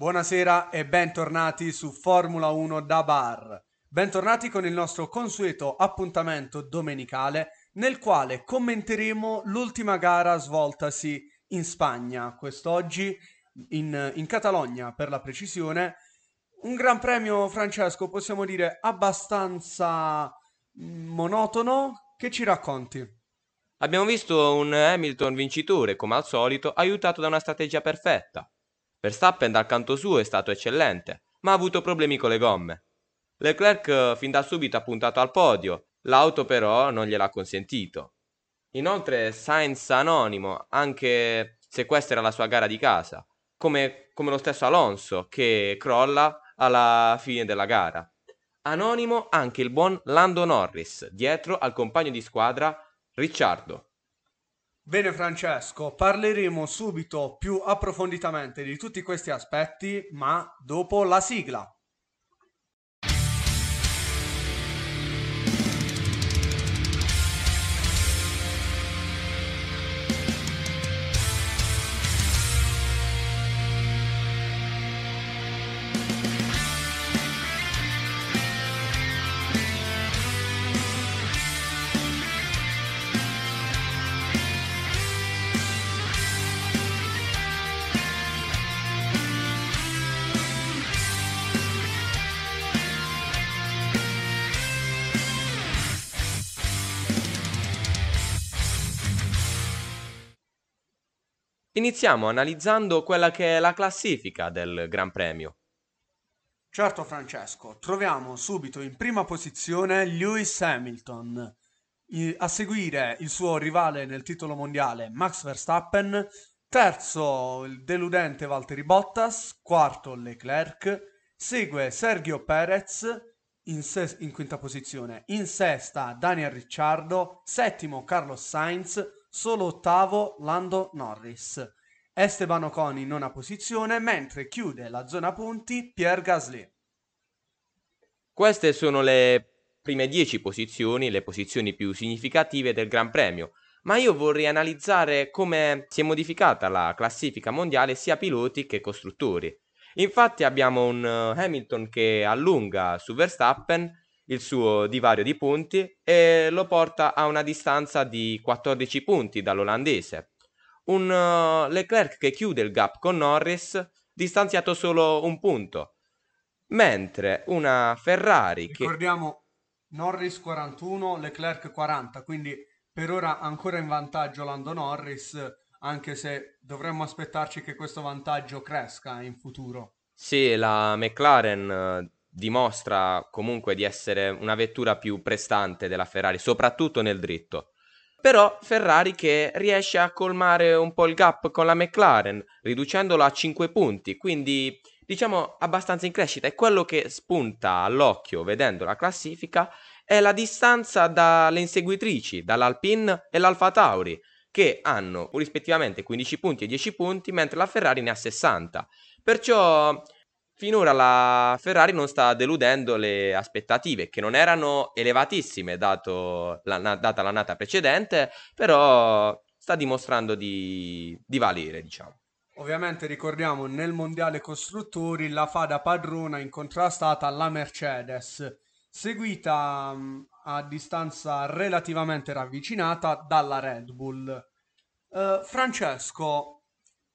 Buonasera e bentornati su Formula 1 da bar. Bentornati con il nostro consueto appuntamento domenicale nel quale commenteremo l'ultima gara svoltasi in Spagna, quest'oggi in, in Catalogna per la precisione. Un gran premio, Francesco, possiamo dire abbastanza mm, monotono. Che ci racconti? Abbiamo visto un Hamilton vincitore, come al solito, aiutato da una strategia perfetta. Verstappen dal canto suo è stato eccellente, ma ha avuto problemi con le gomme. Leclerc fin da subito ha puntato al podio, l'auto però non gliel'ha consentito. Inoltre Sainz anonimo, anche se questa era la sua gara di casa, come, come lo stesso Alonso che crolla alla fine della gara. Anonimo anche il buon Lando Norris, dietro al compagno di squadra Ricciardo. Bene Francesco, parleremo subito più approfonditamente di tutti questi aspetti, ma dopo la sigla. Iniziamo analizzando quella che è la classifica del Gran Premio. Certo Francesco, troviamo subito in prima posizione Lewis Hamilton, a seguire il suo rivale nel titolo mondiale Max Verstappen, terzo il deludente Valtteri Bottas, quarto Leclerc, segue Sergio Perez. In, se- in quinta posizione, in sesta Daniel Ricciardo, settimo Carlos Sainz, solo ottavo Lando Norris. Esteban Ocon in nona posizione, mentre chiude la zona punti Pierre Gasly. Queste sono le prime 10 posizioni, le posizioni più significative del Gran Premio, ma io vorrei analizzare come si è modificata la classifica mondiale sia piloti che costruttori. Infatti abbiamo un eh, Hamilton che allunga su Verstappen il suo divario di punti e lo porta a una distanza di 14 punti dall'olandese. Un uh, Leclerc che chiude il gap con Norris, distanziato solo un punto. Mentre una Ferrari che... Ricordiamo Norris 41, Leclerc 40, quindi per ora ancora in vantaggio Lando Norris, anche se dovremmo aspettarci che questo vantaggio cresca in futuro. Sì, la McLaren dimostra comunque di essere una vettura più prestante della Ferrari, soprattutto nel dritto. Però Ferrari che riesce a colmare un po' il gap con la McLaren, riducendolo a 5 punti, quindi diciamo abbastanza in crescita. E quello che spunta all'occhio vedendo la classifica è la distanza dalle inseguitrici, dall'Alpine e l'Alfa Tauri, che hanno rispettivamente 15 punti e 10 punti, mentre la Ferrari ne ha 60. Perciò finora la Ferrari non sta deludendo le aspettative, che non erano elevatissime dato la, data l'annata precedente, però sta dimostrando di, di valere, diciamo. Ovviamente ricordiamo nel mondiale costruttori la fa da padrona incontrastata la Mercedes, seguita um, a distanza relativamente ravvicinata dalla Red Bull. Uh, Francesco,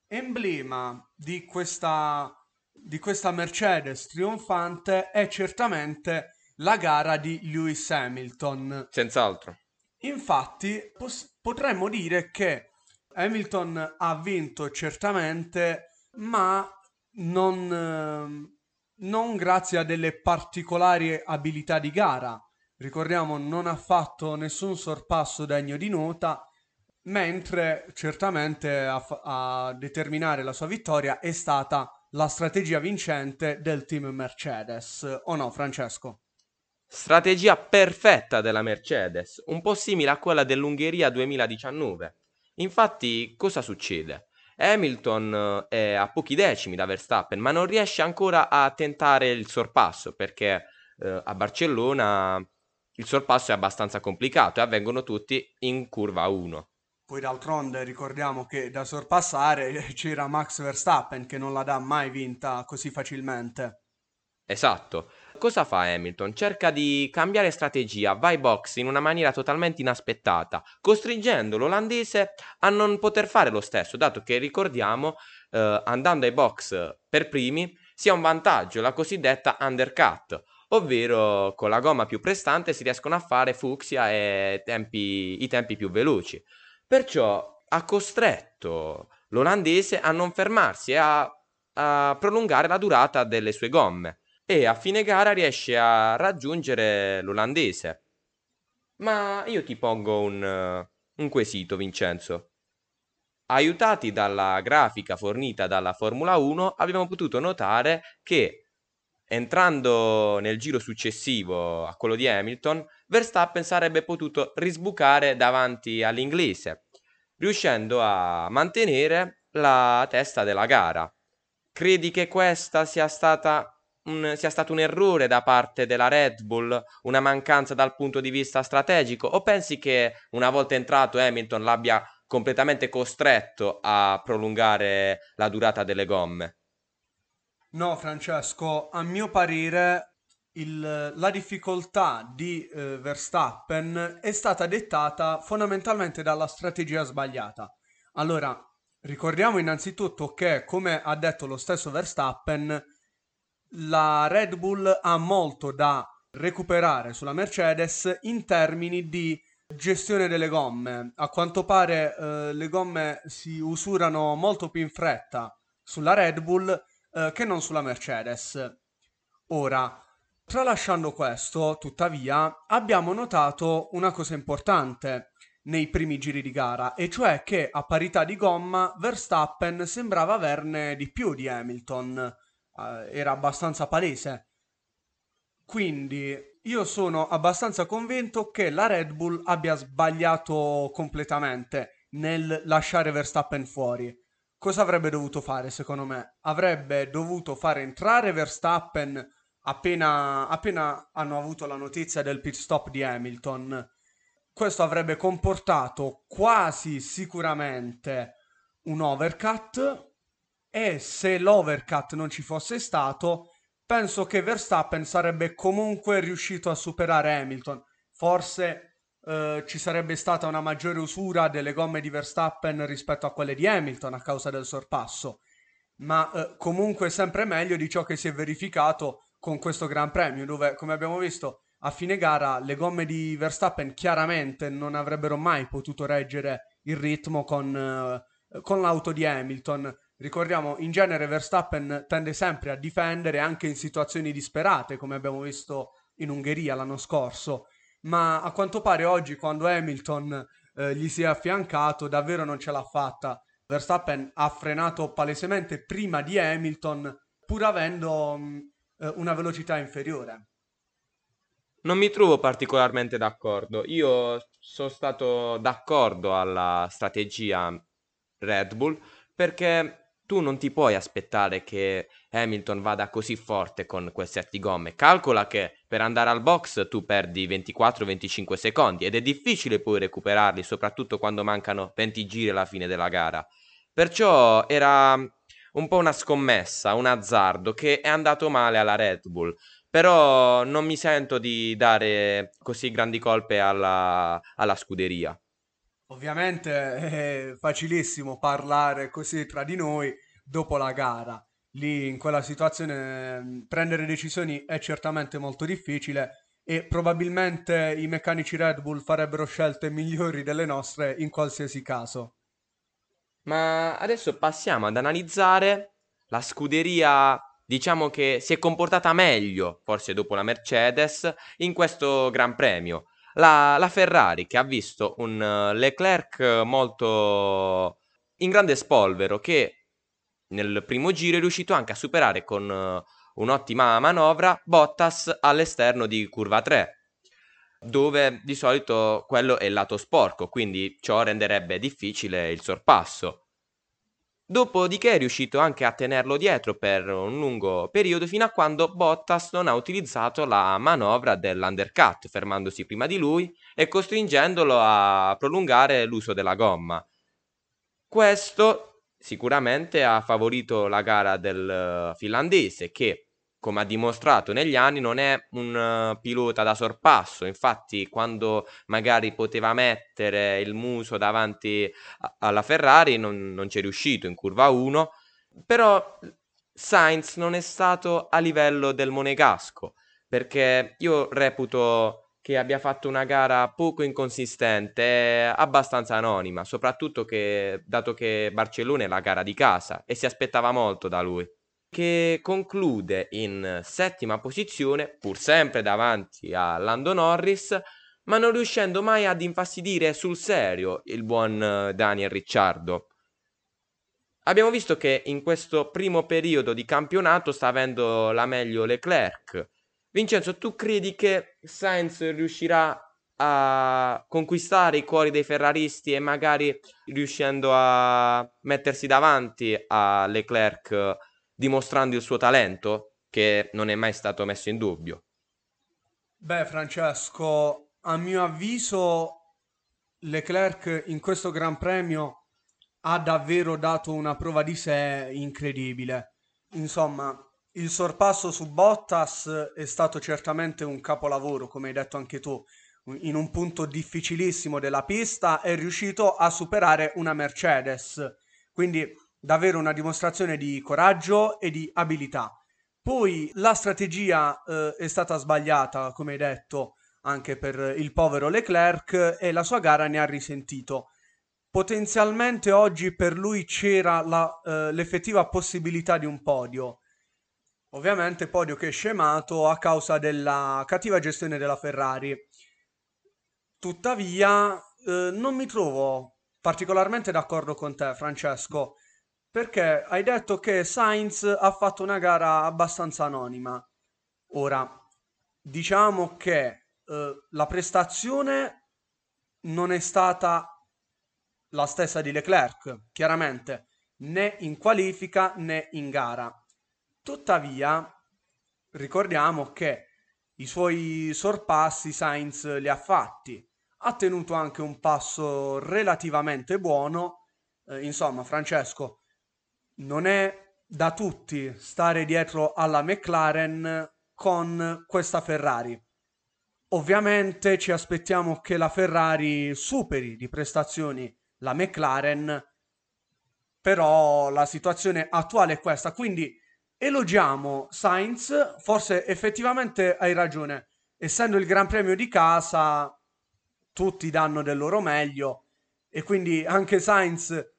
emblema di questa di questa Mercedes trionfante è certamente la gara di Lewis Hamilton. Senz'altro. Infatti, pos- potremmo dire che Hamilton ha vinto certamente, ma non, eh, non grazie a delle particolari abilità di gara. Ricordiamo, non ha fatto nessun sorpasso degno di nota, mentre certamente a, a determinare la sua vittoria è stata la strategia vincente del team Mercedes, o no Francesco? Strategia perfetta della Mercedes, un po' simile a quella dell'Ungheria 2019. Infatti, cosa succede? Hamilton eh, è a pochi decimi da Verstappen, ma non riesce ancora a tentare il sorpasso perché eh, a Barcellona il sorpasso è abbastanza complicato e avvengono tutti in curva 1. Poi d'altronde ricordiamo che da sorpassare c'era Max Verstappen che non la dà mai vinta così facilmente. Esatto. Cosa fa Hamilton? Cerca di cambiare strategia, va ai box in una maniera totalmente inaspettata, costringendo l'olandese a non poter fare lo stesso, dato che ricordiamo, eh, andando ai box per primi, si ha un vantaggio, la cosiddetta undercut, ovvero con la gomma più prestante si riescono a fare fucsia e tempi, i tempi più veloci. Perciò ha costretto l'olandese a non fermarsi e a, a prolungare la durata delle sue gomme e a fine gara riesce a raggiungere l'olandese. Ma io ti pongo un, un quesito, Vincenzo. Aiutati dalla grafica fornita dalla Formula 1, abbiamo potuto notare che entrando nel giro successivo a quello di Hamilton, Verstappen sarebbe potuto risbucare davanti all'inglese, riuscendo a mantenere la testa della gara. Credi che questa sia stata un, sia stato un errore da parte della Red Bull, una mancanza dal punto di vista strategico, o pensi che una volta entrato Hamilton l'abbia completamente costretto a prolungare la durata delle gomme? No, Francesco, a mio parere il- la difficoltà di eh, Verstappen è stata dettata fondamentalmente dalla strategia sbagliata. Allora, ricordiamo innanzitutto che, come ha detto lo stesso Verstappen, la Red Bull ha molto da recuperare sulla Mercedes in termini di gestione delle gomme. A quanto pare eh, le gomme si usurano molto più in fretta sulla Red Bull eh, che non sulla Mercedes. Ora, tralasciando questo, tuttavia, abbiamo notato una cosa importante nei primi giri di gara, e cioè che a parità di gomma Verstappen sembrava averne di più di Hamilton eh, era abbastanza palese. Quindi io sono abbastanza convinto che la Red Bull abbia sbagliato completamente nel lasciare Verstappen fuori. Cosa avrebbe dovuto fare secondo me? Avrebbe dovuto fare entrare Verstappen appena, appena hanno avuto la notizia del pit stop di Hamilton. Questo avrebbe comportato quasi sicuramente un overcut e se l'overcut non ci fosse stato, penso che Verstappen sarebbe comunque riuscito a superare Hamilton. Forse eh, ci sarebbe stata una maggiore usura delle gomme di Verstappen rispetto a quelle di Hamilton a causa del sorpasso, ma eh, comunque sempre meglio di ciò che si è verificato con questo Gran Premio, dove come abbiamo visto a fine gara le gomme di Verstappen chiaramente non avrebbero mai potuto reggere il ritmo con, eh, con l'auto di Hamilton Ricordiamo, in genere Verstappen tende sempre a difendere anche in situazioni disperate, come abbiamo visto in Ungheria l'anno scorso, ma a quanto pare oggi quando Hamilton eh, gli si è affiancato davvero non ce l'ha fatta. Verstappen ha frenato palesemente prima di Hamilton pur avendo mh, eh, una velocità inferiore. Non mi trovo particolarmente d'accordo. Io sono stato d'accordo alla strategia Red Bull perché tu non ti puoi aspettare che Hamilton vada così forte con quel set di gomme. Calcola che per andare al box tu perdi 24-25 secondi ed è difficile poi recuperarli, soprattutto quando mancano 20 giri alla fine della gara. Perciò era un po' una scommessa, un azzardo che è andato male alla Red Bull. Però non mi sento di dare così grandi colpe alla, alla scuderia. Ovviamente è facilissimo parlare così tra di noi dopo la gara. Lì in quella situazione mm, prendere decisioni è certamente molto difficile e probabilmente i meccanici Red Bull farebbero scelte migliori delle nostre in qualsiasi caso. Ma adesso passiamo ad analizzare la scuderia, diciamo che si è comportata meglio, forse dopo la Mercedes, in questo Gran Premio. La, la Ferrari che ha visto un uh, Leclerc molto in grande spolvero che nel primo giro è riuscito anche a superare con uh, un'ottima manovra Bottas all'esterno di curva 3 dove di solito quello è il lato sporco quindi ciò renderebbe difficile il sorpasso Dopodiché è riuscito anche a tenerlo dietro per un lungo periodo fino a quando Bottas non ha utilizzato la manovra dell'undercut, fermandosi prima di lui e costringendolo a prolungare l'uso della gomma. Questo sicuramente ha favorito la gara del finlandese che come ha dimostrato negli anni, non è un uh, pilota da sorpasso. Infatti, quando magari poteva mettere il muso davanti alla Ferrari, non, non c'è riuscito in curva 1. Però Sainz non è stato a livello del Monegasco, perché io reputo che abbia fatto una gara poco inconsistente, abbastanza anonima, soprattutto che, dato che Barcellona è la gara di casa e si aspettava molto da lui che conclude in settima posizione, pur sempre davanti a Lando Norris, ma non riuscendo mai ad infastidire sul serio il buon eh, Daniel Ricciardo. Abbiamo visto che in questo primo periodo di campionato sta avendo la meglio Leclerc. Vincenzo, tu credi che Sainz riuscirà a conquistare i cuori dei ferraristi e magari riuscendo a mettersi davanti a Leclerc dimostrando il suo talento, che non è mai stato messo in dubbio. Beh, Francesco, a mio avviso Leclerc in questo Gran Premio ha davvero dato una prova di sé incredibile. Insomma, il sorpasso su Bottas è stato certamente un capolavoro, come hai detto anche tu. In un punto difficilissimo della pista è riuscito a superare una Mercedes. Quindi davvero una dimostrazione di coraggio e di abilità. Poi la strategia eh, è stata sbagliata, come hai detto, anche per il povero Leclerc e la sua gara ne ha risentito. Potenzialmente oggi per lui c'era la, eh, l'effettiva possibilità di un podio. Ovviamente podio che è scemato a causa della cattiva gestione della Ferrari. Tuttavia, eh, non mi trovo particolarmente d'accordo con te, Francesco. Perché hai detto che Sainz ha fatto una gara abbastanza anonima. Ora, diciamo che eh, la prestazione non è stata la stessa di Leclerc, chiaramente, né in qualifica né in gara. Tuttavia, ricordiamo che i suoi sorpassi Sainz li ha fatti. Ha tenuto anche un passo relativamente buono. Eh, insomma, Francesco, non è da tutti stare dietro alla McLaren con questa Ferrari. Ovviamente ci aspettiamo che la Ferrari superi di prestazioni la McLaren, però la situazione attuale è questa, quindi elogiamo Sainz, forse effettivamente hai ragione, essendo il Gran Premio di casa tutti danno del loro meglio e quindi anche Sainz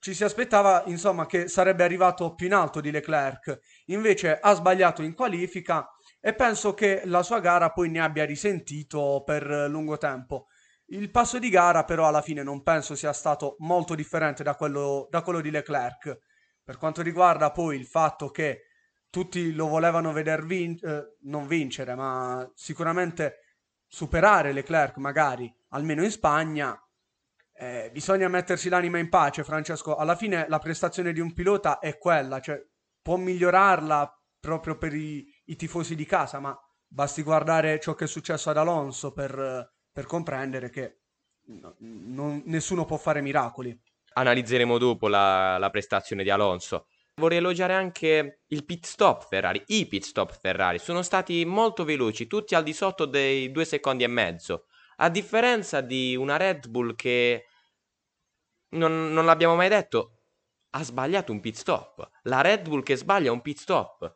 ci si aspettava insomma che sarebbe arrivato più in alto di Leclerc, invece ha sbagliato in qualifica e penso che la sua gara poi ne abbia risentito per lungo tempo. Il passo di gara però alla fine non penso sia stato molto differente da quello, da quello di Leclerc. Per quanto riguarda poi il fatto che tutti lo volevano vedere vin- eh, non vincere, ma sicuramente superare Leclerc magari, almeno in Spagna, eh, bisogna mettersi l'anima in pace, Francesco. Alla fine la prestazione di un pilota è quella, cioè può migliorarla proprio per i, i tifosi di casa, ma basti guardare ciò che è successo ad Alonso per, per comprendere che no, non, nessuno può fare miracoli. Analizzeremo dopo la, la prestazione di Alonso. Vorrei elogiare anche il pit stop Ferrari, i pit stop Ferrari. Sono stati molto veloci, tutti al di sotto dei due secondi e mezzo. A differenza di una Red Bull che non, non l'abbiamo mai detto, ha sbagliato un pit stop. La Red Bull che sbaglia un pit stop.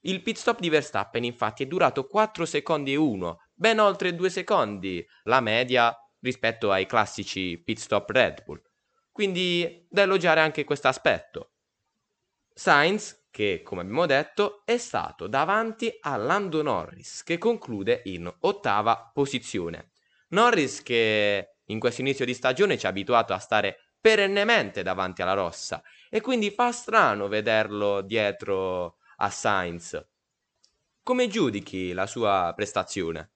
Il pit stop di Verstappen infatti è durato 4 secondi e 1, ben oltre 2 secondi la media rispetto ai classici pit stop Red Bull. Quindi da elogiare anche questo aspetto. Sainz, che come abbiamo detto, è stato davanti a Lando Norris, che conclude in ottava posizione. Norris che in questo inizio di stagione ci ha abituato a stare perennemente davanti alla rossa e quindi fa strano vederlo dietro a Sainz. Come giudichi la sua prestazione?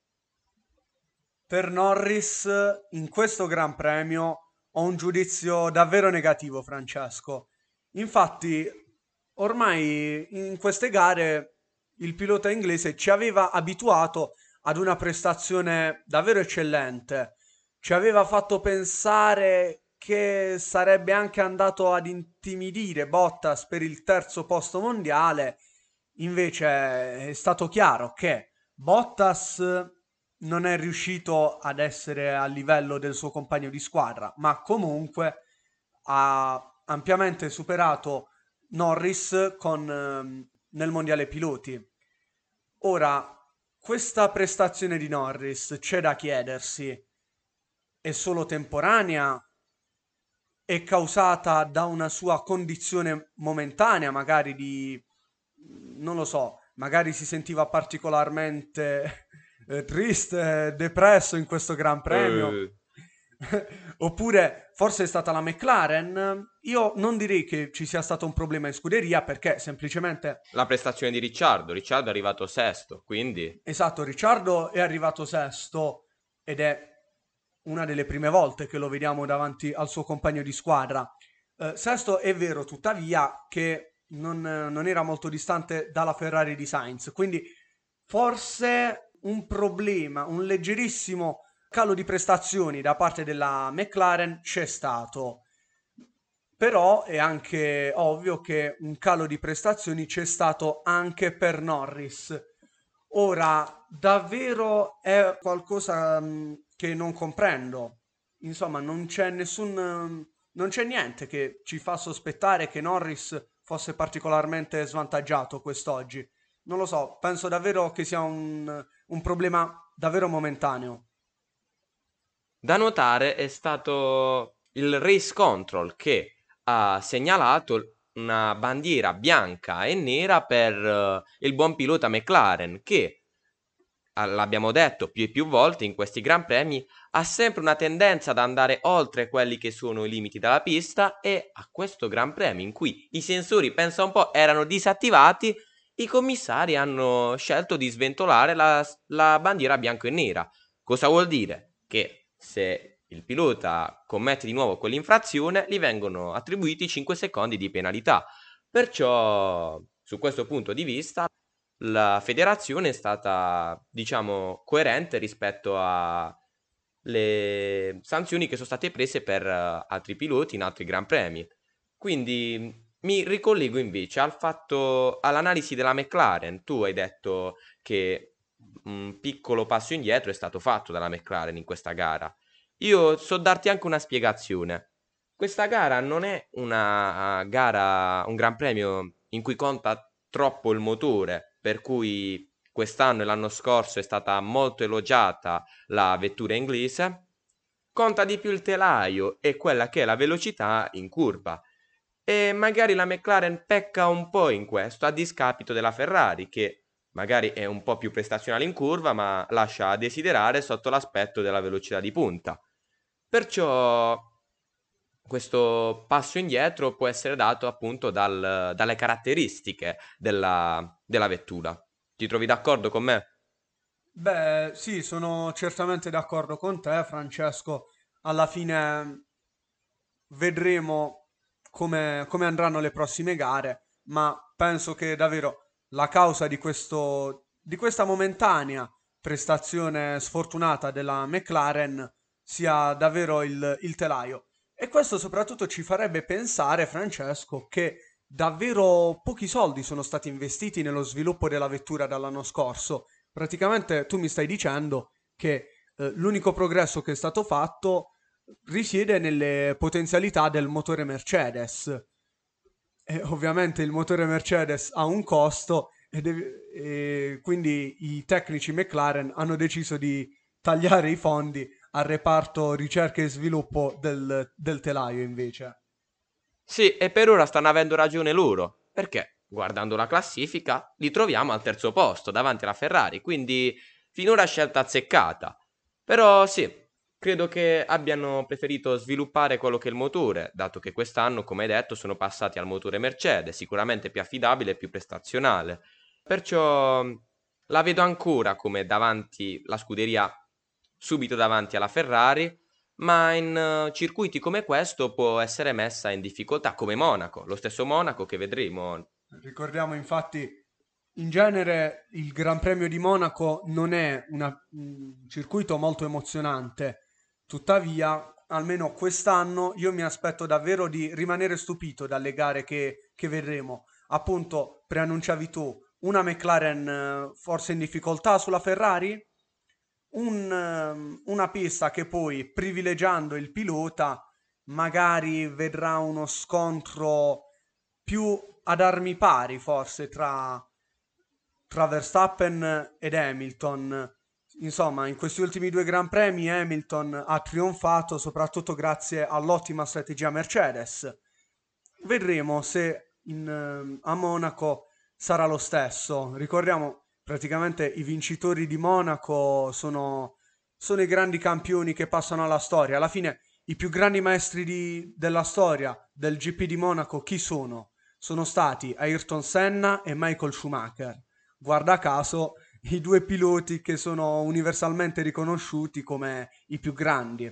Per Norris in questo Gran Premio ho un giudizio davvero negativo, Francesco. Infatti, ormai in queste gare il pilota inglese ci aveva abituato ad una prestazione davvero eccellente. Ci aveva fatto pensare che sarebbe anche andato ad intimidire Bottas per il terzo posto mondiale. Invece è stato chiaro che Bottas non è riuscito ad essere a livello del suo compagno di squadra, ma comunque ha ampiamente superato Norris con, ehm, nel mondiale piloti. Ora, questa prestazione di Norris c'è da chiedersi, è solo temporanea? È causata da una sua condizione momentanea, magari di... non lo so, magari si sentiva particolarmente eh, triste, depresso in questo Gran Premio. Eh, Oppure forse è stata la McLaren. Io non direi che ci sia stato un problema in scuderia perché semplicemente, la prestazione di Ricciardo, Ricciardo è arrivato sesto, quindi esatto, Ricciardo è arrivato sesto ed è una delle prime volte che lo vediamo davanti al suo compagno di squadra. Eh, sesto è vero, tuttavia, che non, non era molto distante dalla Ferrari di Sainz, quindi forse un problema, un leggerissimo calo di prestazioni da parte della McLaren c'è stato. Però è anche ovvio che un calo di prestazioni c'è stato anche per Norris. Ora, davvero è qualcosa mh, che non comprendo. Insomma, non c'è nessun... non c'è niente che ci fa sospettare che Norris fosse particolarmente svantaggiato quest'oggi. Non lo so, penso davvero che sia un, un problema davvero momentaneo. Da notare è stato il Race Control che ha segnalato una bandiera bianca e nera per uh, il buon pilota McLaren che, l'abbiamo detto più e più volte in questi Gran Premi, ha sempre una tendenza ad andare oltre quelli che sono i limiti della pista e a questo Gran Premio in cui i sensori, pensa un po', erano disattivati, i commissari hanno scelto di sventolare la, la bandiera bianco e nera. Cosa vuol dire? Che se il pilota commette di nuovo quell'infrazione, gli vengono attribuiti 5 secondi di penalità. Perciò, su questo punto di vista, la federazione è stata, diciamo, coerente rispetto alle sanzioni che sono state prese per uh, altri piloti in altri Gran Premi. Quindi mi ricollego invece al fatto, all'analisi della McLaren. Tu hai detto che un piccolo passo indietro è stato fatto dalla McLaren in questa gara. Io so darti anche una spiegazione. Questa gara non è una gara, un gran premio in cui conta troppo il motore, per cui quest'anno e l'anno scorso è stata molto elogiata la vettura inglese. Conta di più il telaio e quella che è la velocità in curva. E magari la McLaren pecca un po' in questo, a discapito della Ferrari, che magari è un po' più prestazionale in curva, ma lascia a desiderare sotto l'aspetto della velocità di punta. Perciò questo passo indietro può essere dato appunto dal, dalle caratteristiche della, della vettura. Ti trovi d'accordo con me? Beh, sì, sono certamente d'accordo con te, Francesco. Alla fine vedremo come, come andranno le prossime gare, ma penso che davvero la causa di questo, di questa momentanea prestazione sfortunata della McLaren sia davvero il, il telaio. E questo soprattutto ci farebbe pensare, Francesco, che davvero pochi soldi sono stati investiti nello sviluppo della vettura dall'anno scorso. Praticamente tu mi stai dicendo che eh, l'unico progresso che è stato fatto risiede nelle potenzialità del motore Mercedes. E ovviamente il motore Mercedes ha un costo e, deve- e quindi i tecnici McLaren hanno deciso di tagliare i fondi al reparto ricerca e sviluppo del, del telaio invece. Sì, e per ora stanno avendo ragione loro, perché guardando la classifica li troviamo al terzo posto davanti alla Ferrari, quindi finora scelta azzeccata. Però sì, credo che abbiano preferito sviluppare quello che è il motore, dato che quest'anno, come detto, sono passati al motore Mercedes, sicuramente più affidabile e più prestazionale. Perciò la vedo ancora come davanti la scuderia subito davanti alla Ferrari, ma in uh, circuiti come questo può essere messa in difficoltà, come Monaco, lo stesso Monaco che vedremo. Ricordiamo infatti, in genere il Gran Premio di Monaco non è una, un circuito molto emozionante, tuttavia almeno quest'anno io mi aspetto davvero di rimanere stupito dalle gare che, che vedremo. Appunto, preannunciavi tu, una McLaren eh, forse in difficoltà sulla Ferrari? Un, ehm, una pista che poi, privilegiando il pilota, magari vedrà uno scontro più ad armi pari, forse, tra, tra Verstappen ed Hamilton. Insomma, in questi ultimi due Gran Premi Hamilton ha trionfato soprattutto grazie all'ottima strategia Mercedes. Vedremo se in, ehm, a Monaco sarà lo stesso. Ricordiamo praticamente i vincitori di Monaco sono, sono i grandi campioni che passano alla storia. Alla fine i più grandi maestri di, della storia del GP di Monaco chi sono? Sono stati Ayrton Senna e Michael Schumacher. Guarda caso i due piloti che sono universalmente riconosciuti come i più grandi.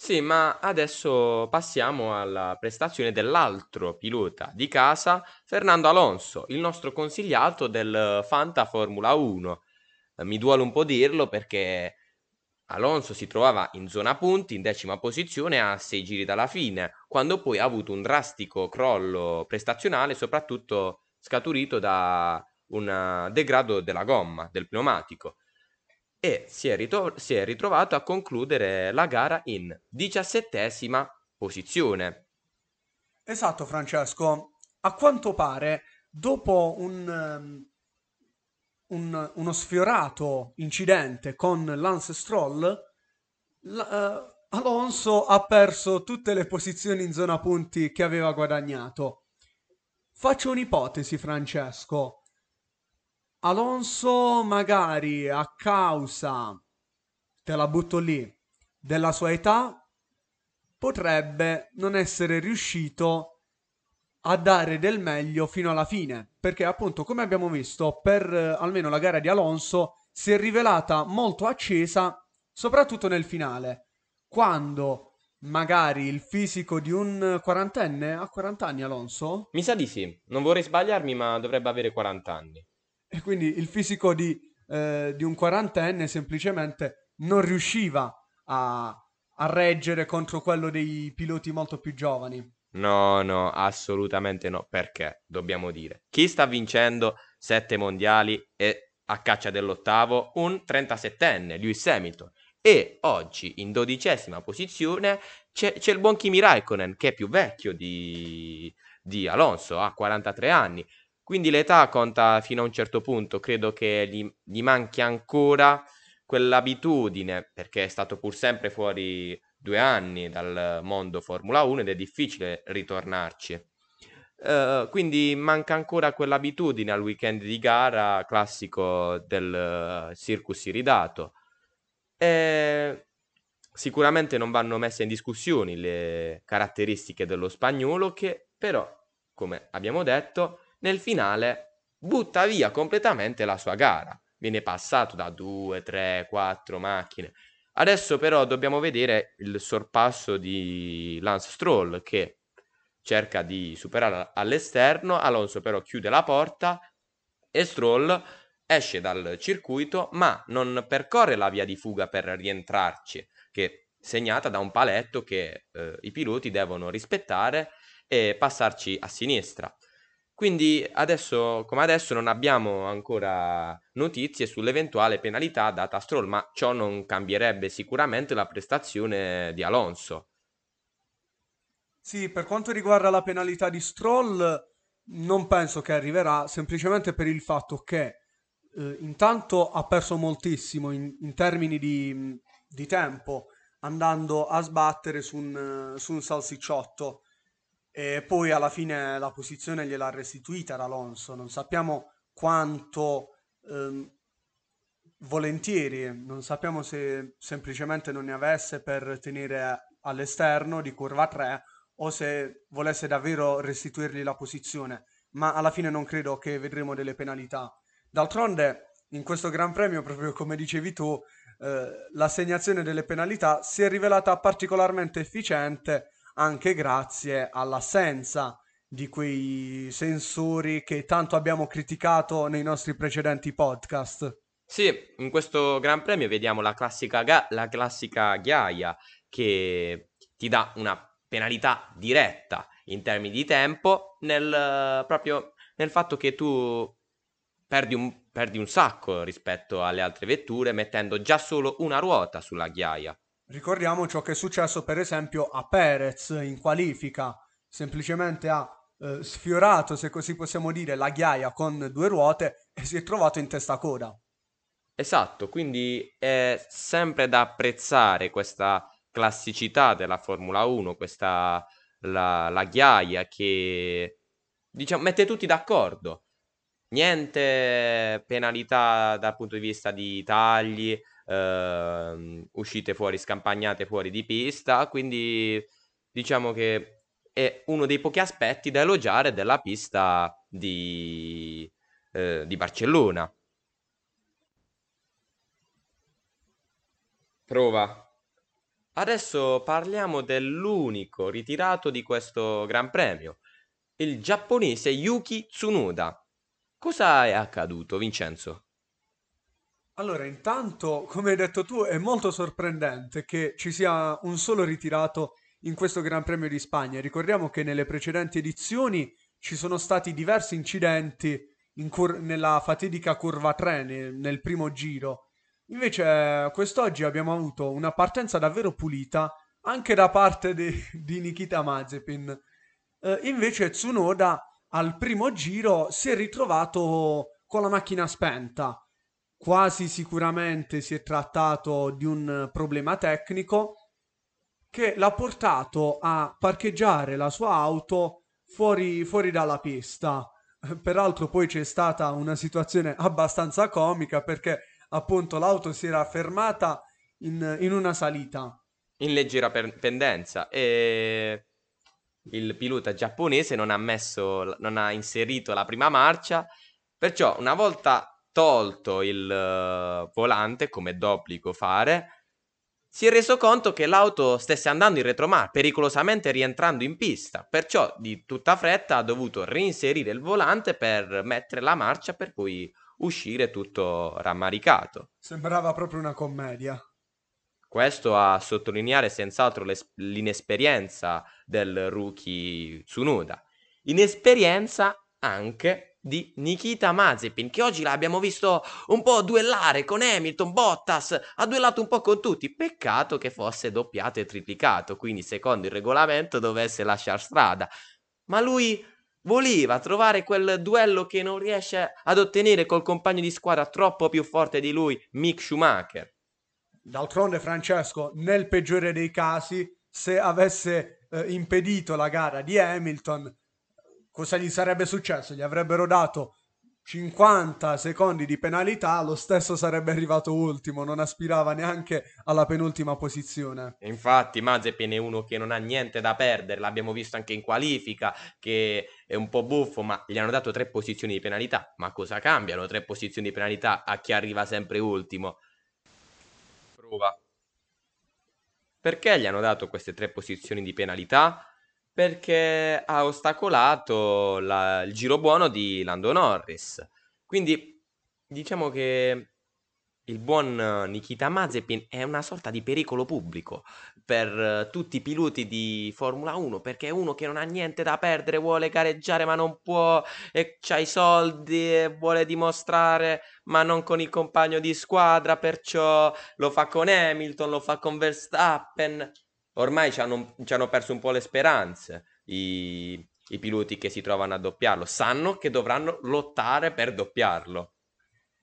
Sì, ma adesso passiamo alla prestazione dell'altro pilota di casa, Fernando Alonso, il nostro consigliato del Fanta Formula 1. Mi duole un po' dirlo perché Alonso si trovava in zona punti, in decima posizione, a sei giri dalla fine, quando poi ha avuto un drastico crollo prestazionale, soprattutto scaturito da un degrado della gomma, del pneumatico e si è, ritro- si è ritrovato a concludere la gara in diciassettesima posizione. Esatto, Francesco. A quanto pare, dopo un, um, un, uno sfiorato incidente con Lance Stroll, la, uh, Alonso ha perso tutte le posizioni in zona punti che aveva guadagnato. Faccio un'ipotesi, Francesco. Alonso magari a causa, te la butto lì, della sua età, potrebbe non essere riuscito a dare del meglio fino alla fine, perché appunto come abbiamo visto per eh, almeno la gara di Alonso si è rivelata molto accesa, soprattutto nel finale, quando magari il fisico di un quarantenne ha 40 anni Alonso? Mi sa di sì, non vorrei sbagliarmi, ma dovrebbe avere 40 anni. E quindi il fisico di, eh, di un quarantenne semplicemente non riusciva a, a reggere contro quello dei piloti molto più giovani. No, no, assolutamente no. Perché? Dobbiamo dire. Chi sta vincendo sette mondiali e a caccia dell'ottavo? Un 37enne, Lewis Hamilton. E oggi in dodicesima posizione c'è, c'è il buon Kimi Raikkonen, che è più vecchio di, di Alonso, ha 43 anni. Quindi l'età conta fino a un certo punto, credo che gli, gli manchi ancora quell'abitudine, perché è stato pur sempre fuori due anni dal mondo Formula 1 ed è difficile ritornarci. Uh, quindi manca ancora quell'abitudine al weekend di gara classico del uh, circus iridato. E sicuramente non vanno messe in discussione le caratteristiche dello spagnolo che però, come abbiamo detto, nel finale butta via completamente la sua gara. Viene passato da 2, 3, 4 macchine. Adesso però dobbiamo vedere il sorpasso di Lance Stroll che cerca di superare all'esterno, Alonso però chiude la porta e Stroll esce dal circuito ma non percorre la via di fuga per rientrarci, che è segnata da un paletto che eh, i piloti devono rispettare e passarci a sinistra. Quindi adesso, come adesso, non abbiamo ancora notizie sull'eventuale penalità data a Stroll, ma ciò non cambierebbe sicuramente la prestazione di Alonso. Sì, per quanto riguarda la penalità di Stroll, non penso che arriverà, semplicemente per il fatto che eh, intanto ha perso moltissimo in, in termini di, di, tempo andando a sbattere su un, su un salsicciotto e poi alla fine la posizione gliel'ha restituita ad Alonso. Non sappiamo quanto ehm, volentieri, non sappiamo se semplicemente non ne avesse per tenere all'esterno di curva 3 o se volesse davvero restituirgli la posizione, ma alla fine non credo che vedremo delle penalità. D'altronde, in questo Gran Premio, proprio come dicevi tu, eh, l'assegnazione delle penalità si è rivelata particolarmente efficiente anche grazie all'assenza di quei sensori che tanto abbiamo criticato nei nostri precedenti podcast. Sì, in questo Gran Premio vediamo la classica, ga- la classica ghiaia che ti dà una penalità diretta in termini di tempo nel, proprio nel fatto che tu perdi un, perdi un sacco rispetto alle altre vetture mettendo già solo una ruota sulla ghiaia. Ricordiamo ciò che è successo per esempio a Perez in qualifica, semplicemente ha eh, sfiorato, se così possiamo dire, la ghiaia con due ruote e si è trovato in testa coda. Esatto, quindi è sempre da apprezzare questa classicità della Formula 1, questa la, la ghiaia che diciamo mette tutti d'accordo. Niente penalità dal punto di vista di tagli, eh, uscite fuori, scampagnate fuori di pista, quindi diciamo che è uno dei pochi aspetti da elogiare della pista di, eh, di Barcellona. Prova. Adesso parliamo dell'unico ritirato di questo Gran Premio, il giapponese Yuki Tsunoda. Cosa è accaduto, Vincenzo? Allora, intanto, come hai detto tu, è molto sorprendente che ci sia un solo ritirato in questo Gran Premio di Spagna. Ricordiamo che nelle precedenti edizioni ci sono stati diversi incidenti cur- nella fatidica curva 3 nel, nel primo giro. Invece, quest'oggi abbiamo avuto una partenza davvero pulita anche da parte di, di Nikita Mazepin. Eh, invece, Tsunoda al primo giro si è ritrovato con la macchina spenta. Quasi sicuramente si è trattato di un problema tecnico che l'ha portato a parcheggiare la sua auto fuori, fuori dalla pista. Peraltro poi c'è stata una situazione abbastanza comica perché appunto l'auto si era fermata in, in una salita. In leggera per- pendenza e il pilota giapponese non ha messo, non ha inserito la prima marcia, perciò una volta tolto il uh, volante, come d'obbligo fare, si è reso conto che l'auto stesse andando in retromar, pericolosamente rientrando in pista, perciò di tutta fretta ha dovuto reinserire il volante per mettere la marcia per poi uscire tutto rammaricato. Sembrava proprio una commedia. Questo a sottolineare senz'altro l'inesperienza del rookie Tsunoda. Inesperienza anche di Nikita Mazepin, che oggi l'abbiamo visto un po' duellare con Hamilton, Bottas, ha duellato un po' con tutti. Peccato che fosse doppiato e triplicato, quindi secondo il regolamento dovesse lasciare strada. Ma lui voleva trovare quel duello che non riesce ad ottenere col compagno di squadra troppo più forte di lui, Mick Schumacher. D'altronde, Francesco, nel peggiore dei casi, se avesse eh, impedito la gara di Hamilton, cosa gli sarebbe successo? Gli avrebbero dato 50 secondi di penalità, lo stesso sarebbe arrivato ultimo, non aspirava neanche alla penultima posizione. Infatti Mazepin è uno che non ha niente da perdere, l'abbiamo visto anche in qualifica, che è un po' buffo, ma gli hanno dato tre posizioni di penalità. Ma cosa cambiano tre posizioni di penalità a chi arriva sempre ultimo? Prova. Perché gli hanno dato queste tre posizioni di penalità? Perché ha ostacolato la, il giro buono di Lando Norris. Quindi diciamo che il buon Nikita Mazepin è una sorta di pericolo pubblico per uh, tutti i piloti di Formula 1 perché è uno che non ha niente da perdere, vuole gareggiare ma non può e ha i soldi e vuole dimostrare ma non con il compagno di squadra, perciò lo fa con Hamilton, lo fa con Verstappen ormai ci hanno, ci hanno perso un po' le speranze i, i piloti che si trovano a doppiarlo, sanno che dovranno lottare per doppiarlo.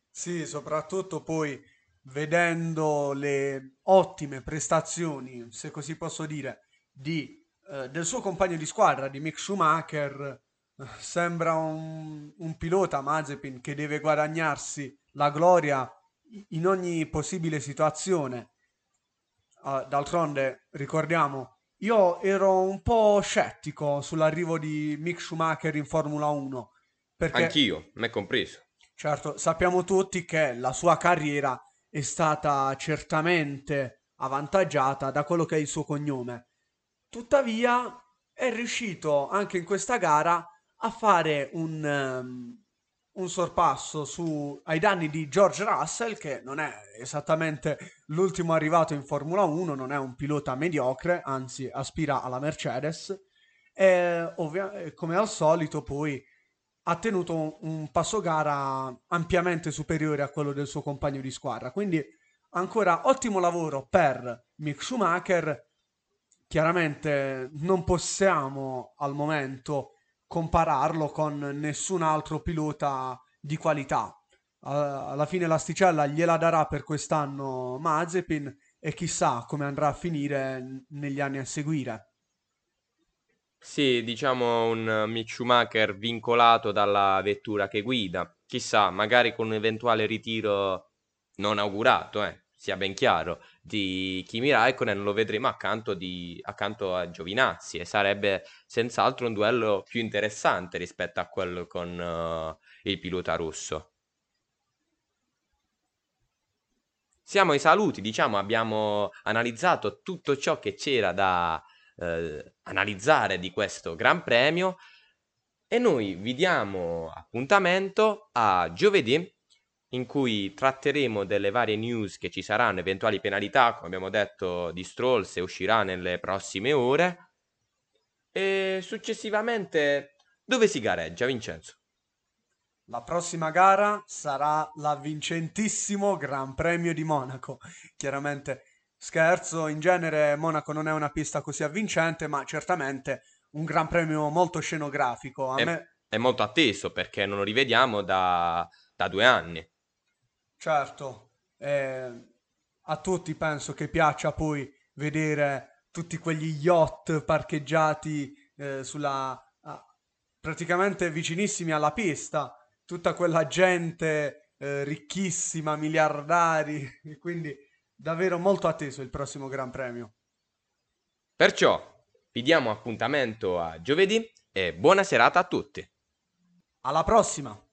Sì, soprattutto poi vedendo le ottime prestazioni, se così posso dire, di, eh, del suo compagno di squadra, di Mick Schumacher, eh, sembra un, un pilota Mazepin che deve guadagnarsi la gloria in ogni possibile situazione Uh, d'altronde, ricordiamo, io ero un po' scettico sull'arrivo di Mick Schumacher in Formula 1. Perché, Anch'io, me compreso. Certo, sappiamo tutti che la sua carriera è stata certamente avvantaggiata da quello che è il suo cognome. Tuttavia è riuscito anche in questa gara a fare un, um, un sorpasso su, ai danni di George Russell, che non è esattamente l'ultimo arrivato in Formula 1, non è un pilota mediocre, anzi aspira alla Mercedes. E ovvia- come al solito poi ha tenuto un, un passo gara ampiamente superiore a quello del suo compagno di squadra. Quindi ancora ottimo lavoro per Mick Schumacher. Chiaramente non possiamo al momento compararlo con nessun altro pilota di qualità. alla fine l'asticella gliela darà per quest'anno Mazepin e chissà come andrà a finire negli anni a seguire. Sì, diciamo un Mick Schumacher vincolato dalla vettura che guida. Chissà, magari con un eventuale ritiro non augurato, eh, sia ben chiaro, di Kimi Raikkonen lo vedremo accanto, di, accanto a Giovinazzi e sarebbe senz'altro un duello più interessante rispetto a quello con uh, il pilota russo. Siamo ai saluti, diciamo, abbiamo analizzato tutto ciò che c'era da eh, analizzare di questo Gran Premio e noi vi diamo appuntamento a giovedì in cui tratteremo delle varie news che ci saranno, eventuali penalità, come abbiamo detto, di Stroll se uscirà nelle prossime ore e successivamente dove si gareggia, Vincenzo? La prossima gara sarà l'avvincentissimo Gran Premio di Monaco. Chiaramente Scherzo, in genere Monaco non è una pista così avvincente, ma certamente un gran premio molto scenografico. A è, me... è molto atteso perché non lo rivediamo da, da due anni. Certo, eh, a tutti penso che piaccia poi vedere tutti quegli yacht parcheggiati eh, sulla, ah, praticamente vicinissimi alla pista, tutta quella gente eh, ricchissima, miliardari, quindi davvero molto atteso il prossimo Gran Premio. Perciò vi diamo appuntamento a giovedì e buona serata a tutti. Alla prossima!